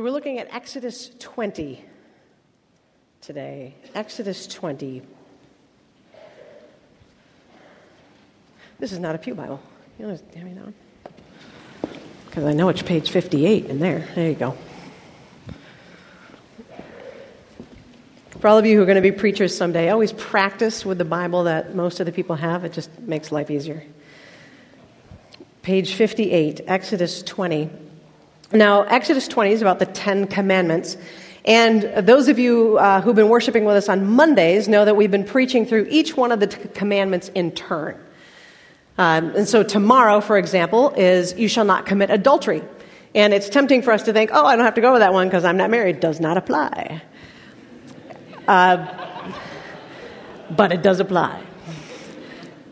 So we're looking at Exodus 20 today. Exodus 20. This is not a Pew Bible. You know, hand me down. Because I know it's page 58 in there. There you go. For all of you who are going to be preachers someday, always practice with the Bible that most of the people have. It just makes life easier. Page 58, Exodus 20. Now, Exodus 20 is about the Ten Commandments. And those of you uh, who've been worshiping with us on Mondays know that we've been preaching through each one of the t- commandments in turn. Um, and so, tomorrow, for example, is you shall not commit adultery. And it's tempting for us to think, oh, I don't have to go with that one because I'm not married. Does not apply. Uh, but it does apply.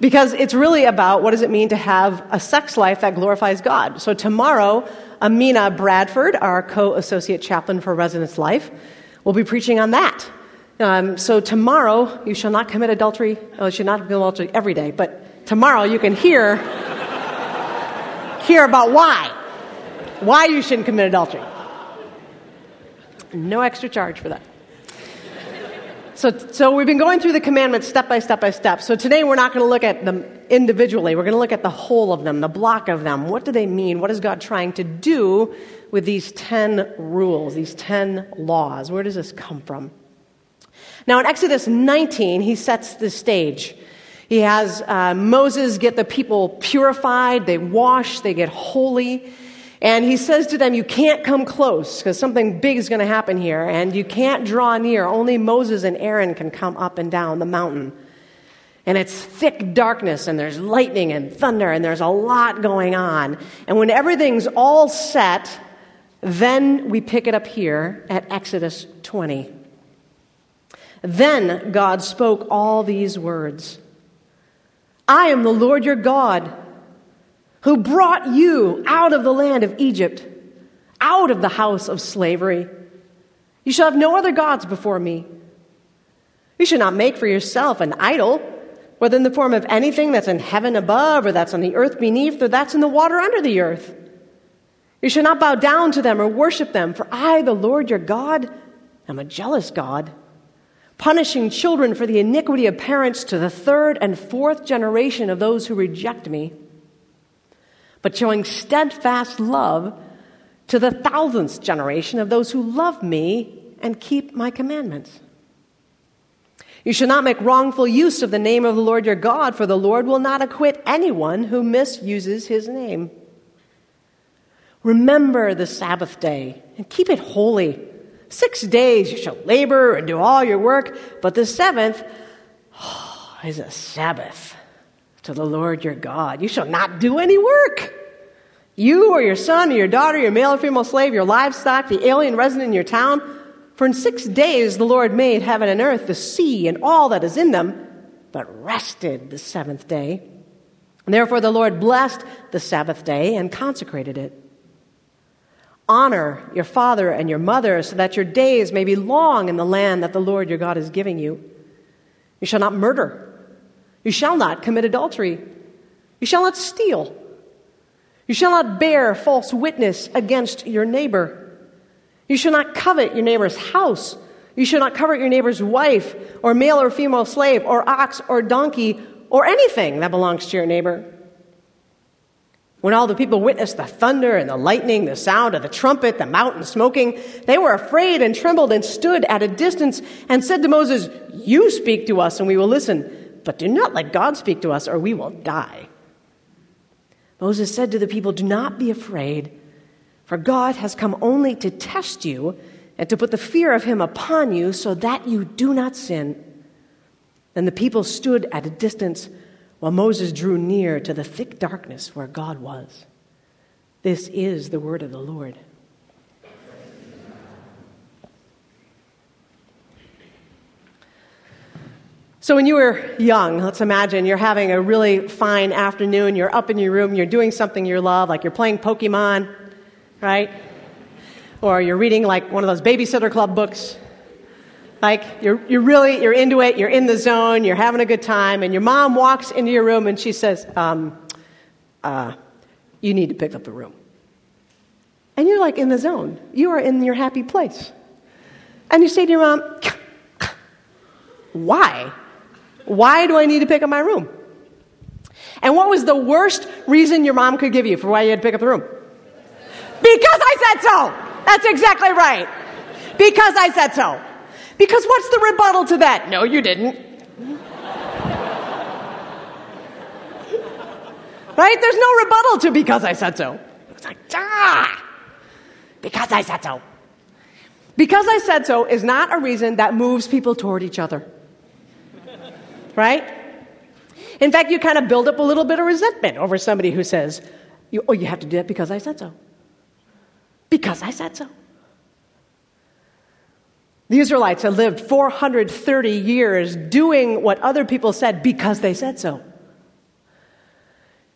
Because it's really about what does it mean to have a sex life that glorifies God. So tomorrow, Amina Bradford, our co associate chaplain for Residence Life, will be preaching on that. Um, so tomorrow, you shall not commit adultery. Well, you should not commit adultery every day, but tomorrow you can hear, hear about why. Why you shouldn't commit adultery. No extra charge for that. So, so we've been going through the commandments step by step by step. So today we're not going to look at them individually. We're going to look at the whole of them, the block of them. What do they mean? What is God trying to do with these 10 rules, these 10 laws? Where does this come from? Now in Exodus 19, he sets the stage. He has uh, Moses get the people purified, they wash, they get holy. And he says to them, You can't come close because something big is going to happen here, and you can't draw near. Only Moses and Aaron can come up and down the mountain. And it's thick darkness, and there's lightning and thunder, and there's a lot going on. And when everything's all set, then we pick it up here at Exodus 20. Then God spoke all these words I am the Lord your God who brought you out of the land of Egypt, out of the house of slavery. You shall have no other gods before me. You should not make for yourself an idol, whether in the form of anything that's in heaven above, or that's on the earth beneath, or that's in the water under the earth. You should not bow down to them or worship them, for I, the Lord your God, am a jealous God, punishing children for the iniquity of parents to the third and fourth generation of those who reject me but showing steadfast love to the thousandth generation of those who love me and keep my commandments. You shall not make wrongful use of the name of the Lord your God, for the Lord will not acquit anyone who misuses his name. Remember the Sabbath day and keep it holy. Six days you shall labor and do all your work, but the seventh oh, is a Sabbath to the Lord your God. You shall not do any work. You or your son or your daughter, your male or female slave, your livestock, the alien resident in your town. For in six days the Lord made heaven and earth, the sea, and all that is in them, but rested the seventh day. Therefore the Lord blessed the Sabbath day and consecrated it. Honor your father and your mother so that your days may be long in the land that the Lord your God is giving you. You shall not murder. You shall not commit adultery. You shall not steal. You shall not bear false witness against your neighbor. You shall not covet your neighbor's house. You shall not covet your neighbor's wife, or male or female slave, or ox or donkey, or anything that belongs to your neighbor. When all the people witnessed the thunder and the lightning, the sound of the trumpet, the mountain smoking, they were afraid and trembled and stood at a distance and said to Moses, You speak to us and we will listen. But do not let God speak to us, or we will die. Moses said to the people, Do not be afraid, for God has come only to test you and to put the fear of him upon you so that you do not sin. Then the people stood at a distance while Moses drew near to the thick darkness where God was. This is the word of the Lord. So, when you were young, let's imagine you're having a really fine afternoon, you're up in your room, you're doing something you love, like you're playing Pokemon, right? Or you're reading like one of those babysitter club books. Like you're, you're really, you're into it, you're in the zone, you're having a good time, and your mom walks into your room and she says, um, uh, You need to pick up the room. and you're like in the zone. You are in your happy place. And you say to your mom, Why? Why do I need to pick up my room? And what was the worst reason your mom could give you for why you had to pick up the room? Because I said so. That's exactly right. Because I said so. Because what's the rebuttal to that? No, you didn't. right? There's no rebuttal to because I said so. It's like, ah, because I said so. Because I said so is not a reason that moves people toward each other. Right? In fact, you kind of build up a little bit of resentment over somebody who says, Oh, you have to do that because I said so. Because I said so. The Israelites had lived 430 years doing what other people said because they said so.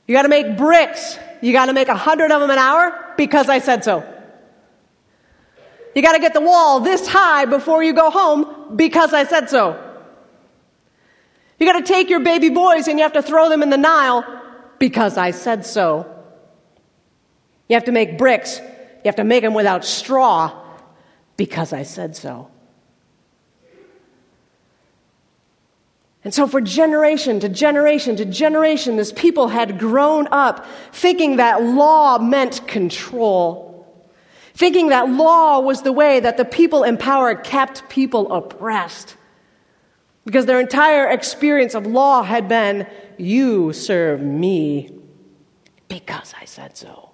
You got to make bricks. You got to make a hundred of them an hour because I said so. You got to get the wall this high before you go home because I said so. You got to take your baby boys and you have to throw them in the Nile because I said so. You have to make bricks. You have to make them without straw because I said so. And so, for generation to generation to generation, this people had grown up thinking that law meant control, thinking that law was the way that the people in power kept people oppressed. Because their entire experience of law had been you serve me because I said so.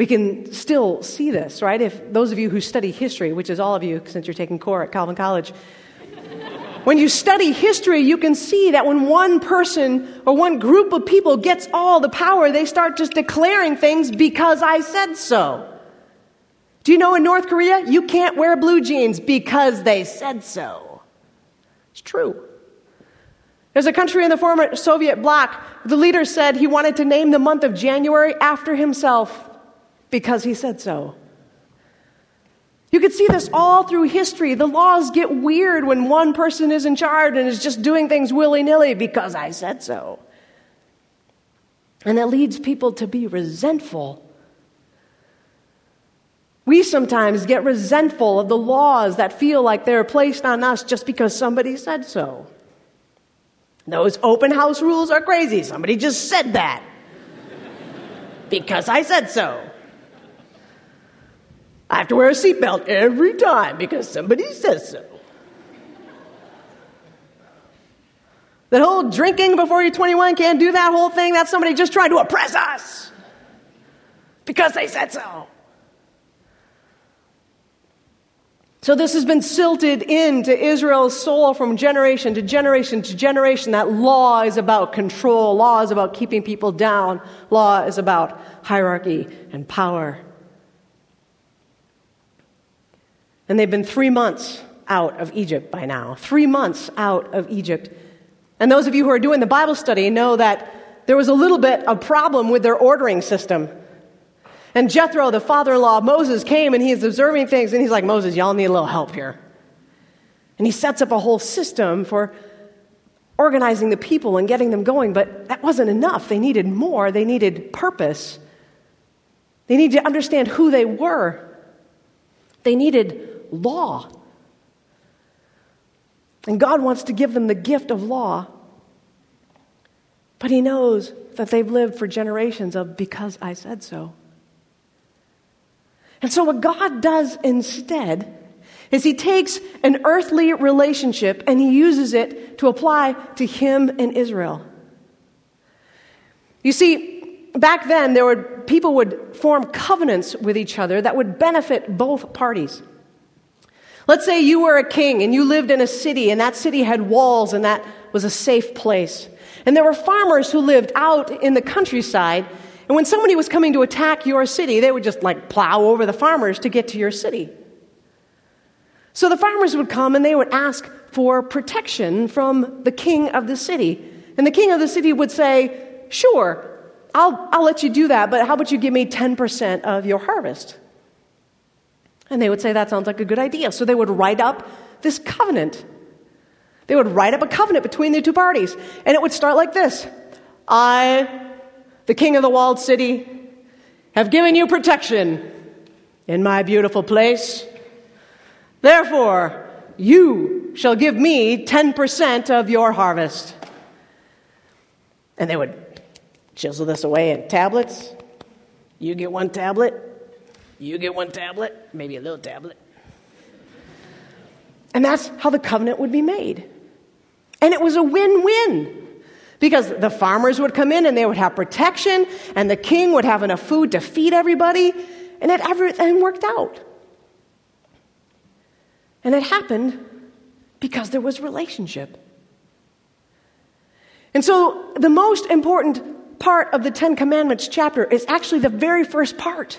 We can still see this, right? If those of you who study history, which is all of you since you're taking core at Calvin College, when you study history, you can see that when one person or one group of people gets all the power, they start just declaring things because I said so. Do you know in North Korea, you can't wear blue jeans because they said so? It's true. There's a country in the former Soviet bloc, the leader said he wanted to name the month of January after himself because he said so. You could see this all through history. The laws get weird when one person is in charge and is just doing things willy nilly because I said so. And it leads people to be resentful. We sometimes get resentful of the laws that feel like they're placed on us just because somebody said so. Those open house rules are crazy. Somebody just said that. because I said so. I have to wear a seatbelt every time because somebody says so. That whole drinking before you're 21 can't do that whole thing, that's somebody just trying to oppress us because they said so. So, this has been silted into Israel's soul from generation to generation to generation that law is about control, law is about keeping people down, law is about hierarchy and power. And they've been three months out of Egypt by now. Three months out of Egypt. And those of you who are doing the Bible study know that there was a little bit of problem with their ordering system. And Jethro, the father in law of Moses, came and he's observing things, and he's like, Moses, y'all need a little help here. And he sets up a whole system for organizing the people and getting them going, but that wasn't enough. They needed more, they needed purpose. They needed to understand who they were. They needed law. And God wants to give them the gift of law. But He knows that they've lived for generations of because I said so. And so, what God does instead is He takes an earthly relationship and He uses it to apply to Him and Israel. You see, back then, there would, people would form covenants with each other that would benefit both parties. Let's say you were a king and you lived in a city, and that city had walls, and that was a safe place. And there were farmers who lived out in the countryside, and when somebody was coming to attack your city, they would just like plow over the farmers to get to your city. So the farmers would come and they would ask for protection from the king of the city. And the king of the city would say, Sure, I'll, I'll let you do that, but how about you give me 10% of your harvest? And they would say, That sounds like a good idea. So they would write up this covenant. They would write up a covenant between the two parties. And it would start like this I, the king of the walled city, have given you protection in my beautiful place. Therefore, you shall give me 10% of your harvest. And they would chisel this away in tablets. You get one tablet, you get one tablet, maybe a little tablet. And that's how the covenant would be made. And it was a win win. Because the farmers would come in and they would have protection, and the king would have enough food to feed everybody, and it, everything worked out. And it happened because there was relationship. And so, the most important part of the Ten Commandments chapter is actually the very first part,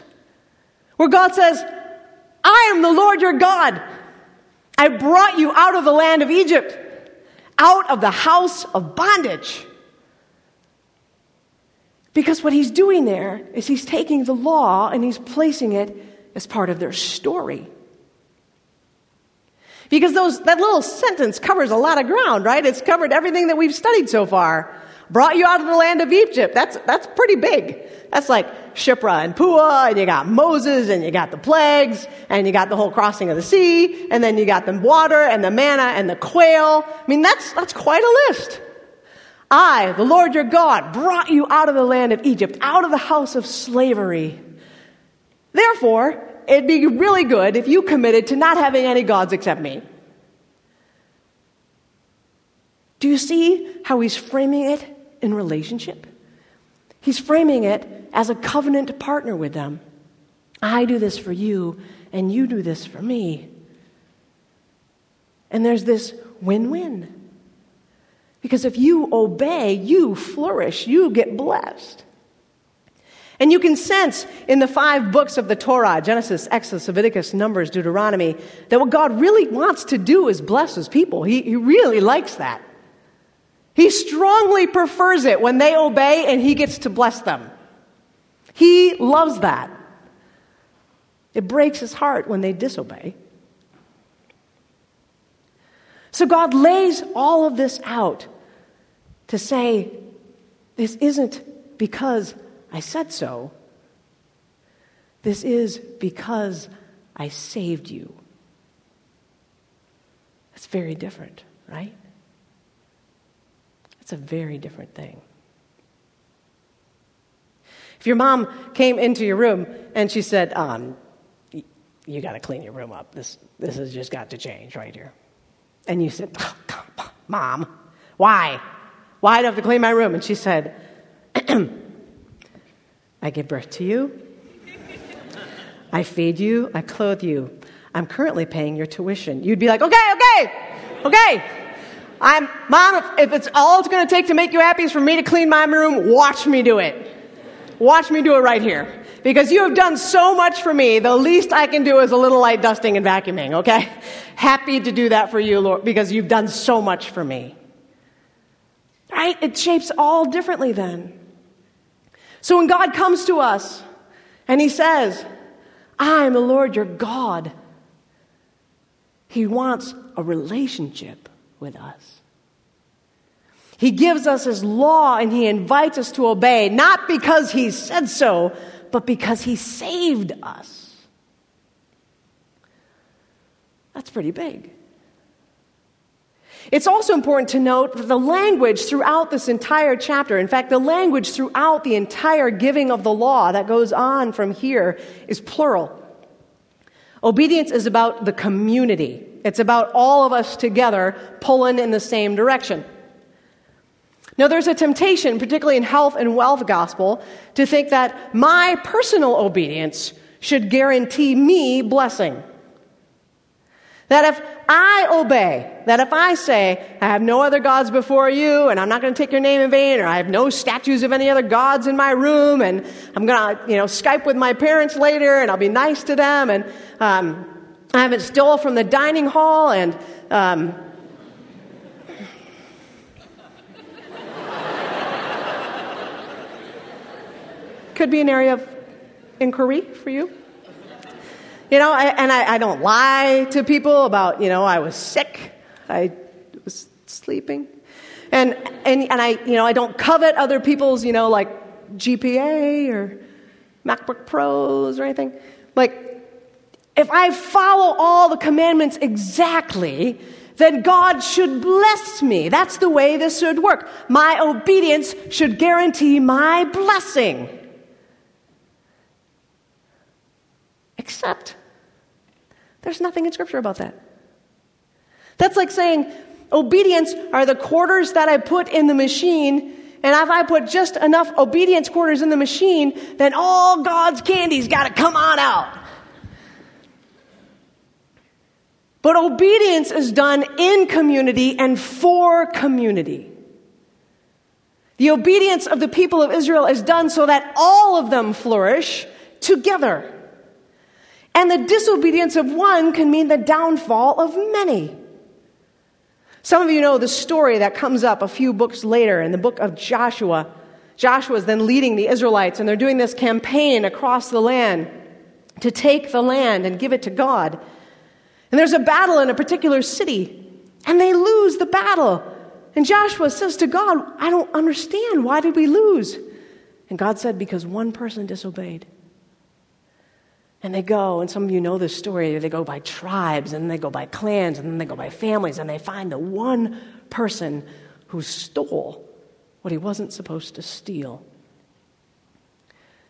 where God says, I am the Lord your God. I brought you out of the land of Egypt, out of the house of bondage. Because what he's doing there is he's taking the law and he's placing it as part of their story. Because those, that little sentence covers a lot of ground, right? It's covered everything that we've studied so far. Brought you out of the land of Egypt. That's, that's pretty big. That's like Shiphrah and Puah, and you got Moses, and you got the plagues, and you got the whole crossing of the sea, and then you got the water, and the manna, and the quail. I mean, that's, that's quite a list. I, the Lord your God, brought you out of the land of Egypt, out of the house of slavery. Therefore, it'd be really good if you committed to not having any gods except me. Do you see how he's framing it in relationship? He's framing it as a covenant partner with them. I do this for you, and you do this for me. And there's this win win. Because if you obey, you flourish, you get blessed. And you can sense in the five books of the Torah Genesis, Exodus, Leviticus, Numbers, Deuteronomy that what God really wants to do is bless his people. He, he really likes that. He strongly prefers it when they obey and he gets to bless them. He loves that. It breaks his heart when they disobey. So God lays all of this out to say, this isn't because I said so. This is because I saved you. That's very different, right? It's a very different thing. If your mom came into your room and she said, um, You got to clean your room up. This, this has just got to change right here. And you said, oh, Mom, why? Why do I have to clean my room? And she said, I give birth to you. I feed you. I clothe you. I'm currently paying your tuition. You'd be like, okay, okay, okay. I'm, mom, if, if it's all it's going to take to make you happy is for me to clean my room, watch me do it. Watch me do it right here. Because you have done so much for me, the least I can do is a little light dusting and vacuuming, okay? Happy to do that for you, Lord, because you've done so much for me. Right? It shapes all differently then. So when God comes to us and He says, I am the Lord your God, He wants a relationship with us. He gives us His law and He invites us to obey, not because He said so, but because He saved us. That's pretty big. It's also important to note that the language throughout this entire chapter, in fact, the language throughout the entire giving of the law that goes on from here is plural. Obedience is about the community, it's about all of us together pulling in the same direction. Now, there's a temptation, particularly in health and wealth gospel, to think that my personal obedience should guarantee me blessing. That if I obey, that if I say, I have no other gods before you, and I'm not going to take your name in vain, or I have no statues of any other gods in my room, and I'm going to, you know, Skype with my parents later, and I'll be nice to them, and um, I haven't stole from the dining hall, and um, could be an area of inquiry for you. You know, I, and I, I don't lie to people about, you know, I was sick, I was sleeping. And, and, and I, you know, I don't covet other people's, you know, like GPA or MacBook Pros or anything. Like, if I follow all the commandments exactly, then God should bless me. That's the way this should work. My obedience should guarantee my blessing. Except, there's nothing in Scripture about that. That's like saying, obedience are the quarters that I put in the machine, and if I put just enough obedience quarters in the machine, then all God's candy's got to come on out. But obedience is done in community and for community. The obedience of the people of Israel is done so that all of them flourish together. And the disobedience of one can mean the downfall of many. Some of you know the story that comes up a few books later in the book of Joshua. Joshua is then leading the Israelites, and they're doing this campaign across the land to take the land and give it to God. And there's a battle in a particular city, and they lose the battle. And Joshua says to God, I don't understand. Why did we lose? And God said, Because one person disobeyed. And they go, and some of you know this story, they go by tribes, and they go by clans, and then they go by families, and they find the one person who stole what he wasn't supposed to steal.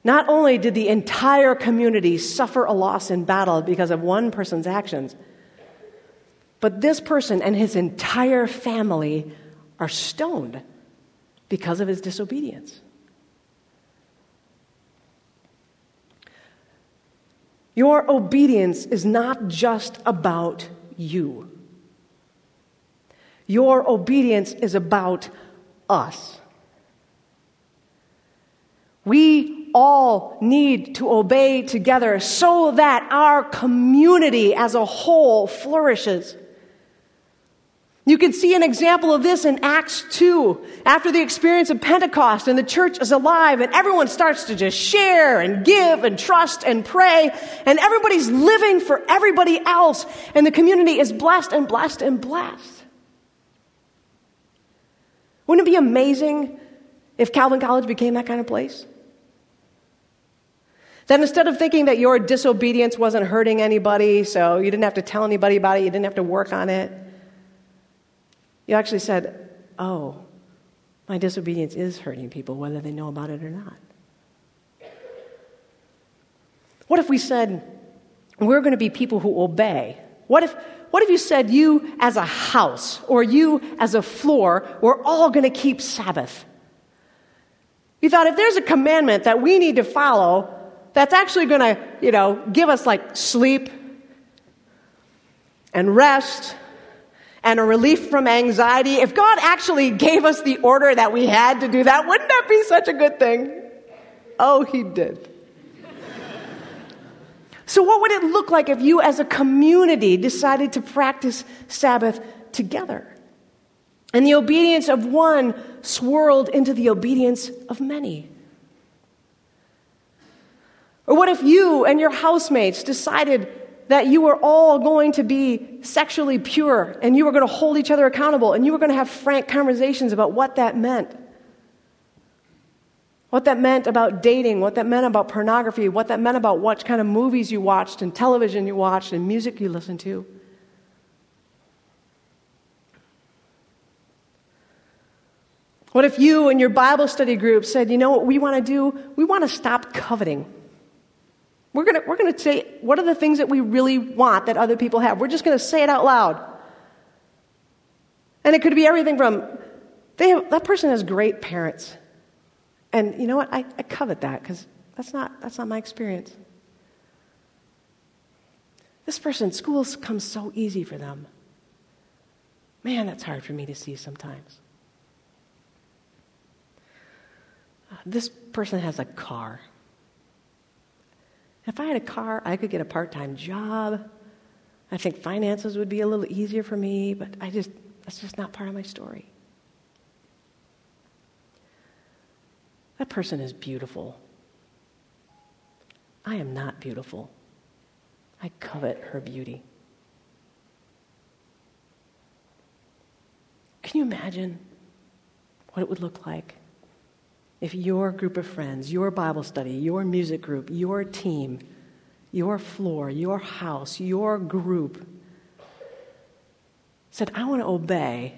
Not only did the entire community suffer a loss in battle because of one person's actions, but this person and his entire family are stoned because of his disobedience. Your obedience is not just about you. Your obedience is about us. We all need to obey together so that our community as a whole flourishes. You can see an example of this in Acts 2. After the experience of Pentecost and the church is alive and everyone starts to just share and give and trust and pray and everybody's living for everybody else and the community is blessed and blessed and blessed. Wouldn't it be amazing if Calvin College became that kind of place? That instead of thinking that your disobedience wasn't hurting anybody, so you didn't have to tell anybody about it, you didn't have to work on it, you actually said, Oh, my disobedience is hurting people, whether they know about it or not. What if we said, We're going to be people who obey? What if, what if you said, You as a house or you as a floor, we're all going to keep Sabbath? You thought if there's a commandment that we need to follow that's actually going to, you know, give us like sleep and rest and a relief from anxiety, if God actually gave us the order that we had to do that, wouldn't that be such a good thing? Oh, He did. so, what would it look like if you as a community decided to practice Sabbath together? And the obedience of one swirled into the obedience of many. Or what if you and your housemates decided that you were all going to be sexually pure and you were going to hold each other accountable and you were going to have frank conversations about what that meant. What that meant about dating, what that meant about pornography, what that meant about what kind of movies you watched and television you watched and music you listened to. What if you and your Bible study group said, you know what we want to do? We want to stop coveting. We're going we're to say, what are the things that we really want that other people have? We're just going to say it out loud. And it could be everything from, they have, that person has great parents. And you know what? I, I covet that because that's not, that's not my experience. This person, school comes so easy for them. Man, that's hard for me to see sometimes. Uh, this person has a car. If I had a car, I could get a part time job. I think finances would be a little easier for me, but I just, that's just not part of my story. That person is beautiful. I am not beautiful. I covet her beauty. Can you imagine what it would look like if your group of friends, your Bible study, your music group, your team, your floor, your house, your group said, I want to obey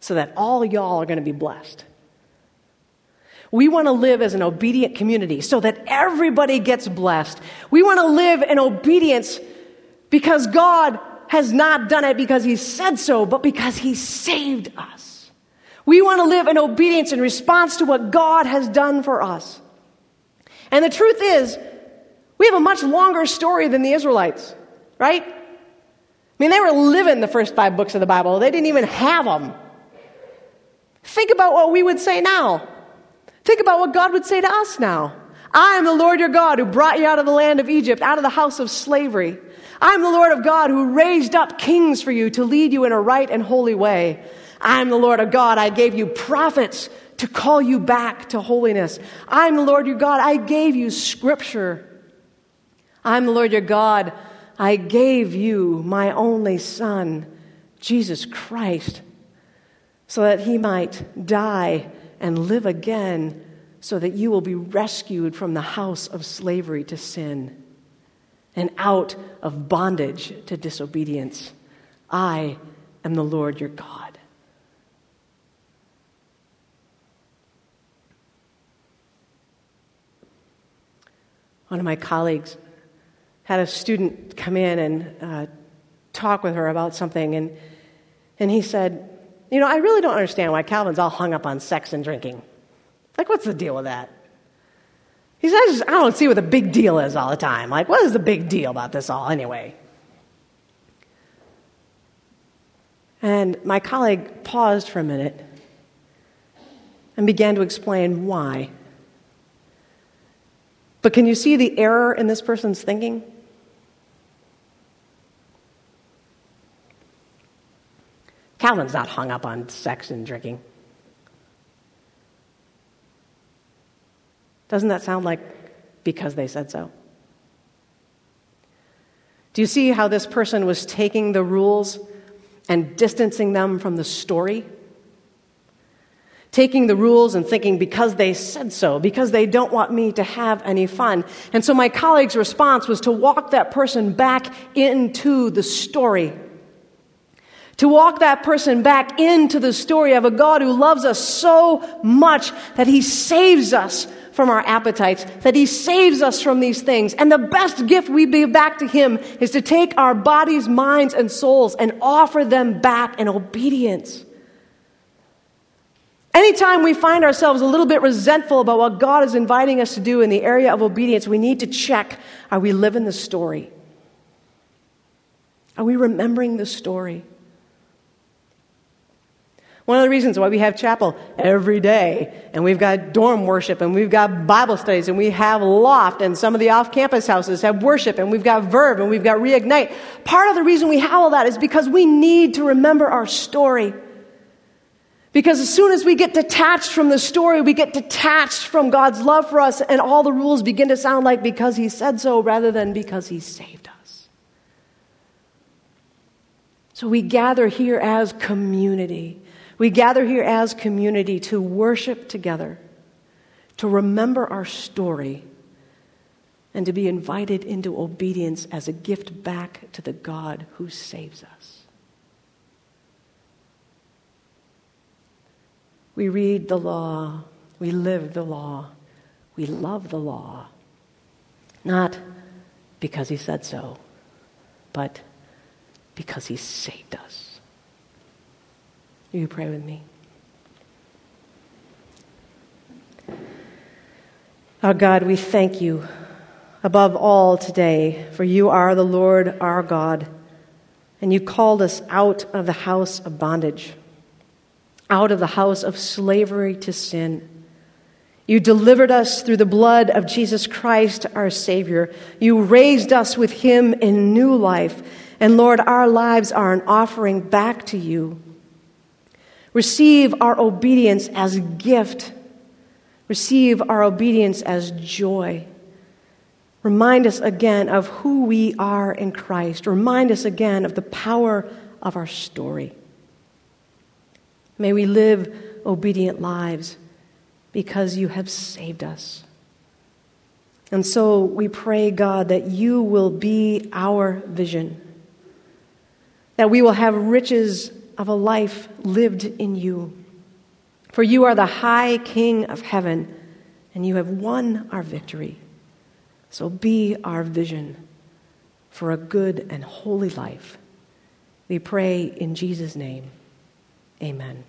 so that all y'all are going to be blessed. We want to live as an obedient community so that everybody gets blessed. We want to live in obedience because God has not done it because He said so, but because He saved us. We want to live in obedience in response to what God has done for us. And the truth is, we have a much longer story than the Israelites, right? I mean, they were living the first five books of the Bible, they didn't even have them. Think about what we would say now. Think about what God would say to us now. I am the Lord your God who brought you out of the land of Egypt, out of the house of slavery. I am the Lord of God who raised up kings for you to lead you in a right and holy way. I am the Lord of God. I gave you prophets to call you back to holiness. I am the Lord your God. I gave you scripture. I am the Lord your God. I gave you my only Son, Jesus Christ, so that he might die and live again so that you will be rescued from the house of slavery to sin and out of bondage to disobedience. I am the Lord your God. One of my colleagues had a student come in and uh, talk with her about something, and, and he said, you know, I really don't understand why Calvin's all hung up on sex and drinking. Like, what's the deal with that? He says, I don't see what the big deal is all the time. Like, what is the big deal about this all anyway? And my colleague paused for a minute and began to explain why. But can you see the error in this person's thinking? Calvin's not hung up on sex and drinking. Doesn't that sound like because they said so? Do you see how this person was taking the rules and distancing them from the story? Taking the rules and thinking because they said so, because they don't want me to have any fun. And so my colleague's response was to walk that person back into the story to walk that person back into the story of a God who loves us so much that he saves us from our appetites, that he saves us from these things. And the best gift we give back to him is to take our bodies, minds, and souls and offer them back in obedience. Anytime we find ourselves a little bit resentful about what God is inviting us to do in the area of obedience, we need to check are we living the story? Are we remembering the story? One of the reasons why we have chapel every day, and we've got dorm worship, and we've got Bible studies, and we have loft, and some of the off campus houses have worship, and we've got verb, and we've got reignite. Part of the reason we have all that is because we need to remember our story. Because as soon as we get detached from the story, we get detached from God's love for us, and all the rules begin to sound like because He said so rather than because He saved us. So we gather here as community we gather here as community to worship together, to remember our story, and to be invited into obedience as a gift back to the God who saves us. We read the law, we live the law, we love the law, not because he said so, but because he saved us. You pray with me? Our God, we thank you above all today, for you are the Lord our God, and you called us out of the house of bondage, out of the house of slavery to sin. You delivered us through the blood of Jesus Christ, our Savior. You raised us with Him in new life. And Lord, our lives are an offering back to you. Receive our obedience as a gift. Receive our obedience as joy. Remind us again of who we are in Christ. Remind us again of the power of our story. May we live obedient lives because you have saved us. And so we pray, God, that you will be our vision, that we will have riches of a life lived in you. For you are the high King of heaven, and you have won our victory. So be our vision for a good and holy life. We pray in Jesus' name. Amen.